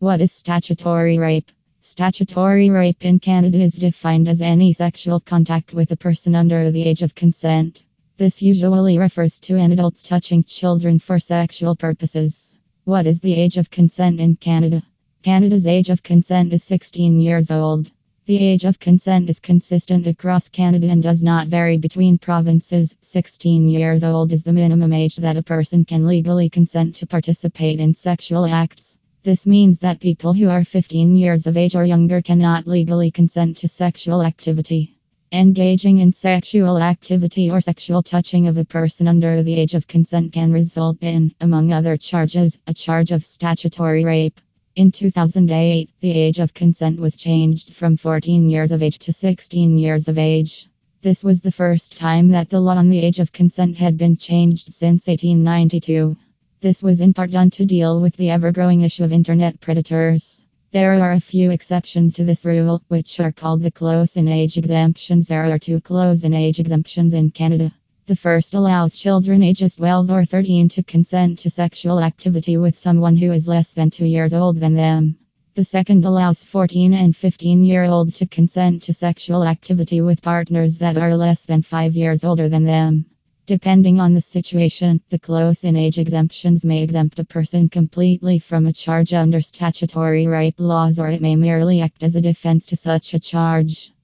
What is statutory rape? Statutory rape in Canada is defined as any sexual contact with a person under the age of consent. This usually refers to an adult touching children for sexual purposes. What is the age of consent in Canada? Canada's age of consent is 16 years old. The age of consent is consistent across Canada and does not vary between provinces. 16 years old is the minimum age that a person can legally consent to participate in sexual acts. This means that people who are 15 years of age or younger cannot legally consent to sexual activity. Engaging in sexual activity or sexual touching of a person under the age of consent can result in, among other charges, a charge of statutory rape. In 2008, the age of consent was changed from 14 years of age to 16 years of age. This was the first time that the law on the age of consent had been changed since 1892. This was in part done to deal with the ever growing issue of internet predators. There are a few exceptions to this rule, which are called the close in age exemptions. There are two close in age exemptions in Canada. The first allows children ages 12 or 13 to consent to sexual activity with someone who is less than two years old than them. The second allows 14 and 15 year olds to consent to sexual activity with partners that are less than five years older than them. Depending on the situation, the close in age exemptions may exempt a person completely from a charge under statutory rape laws or it may merely act as a defense to such a charge.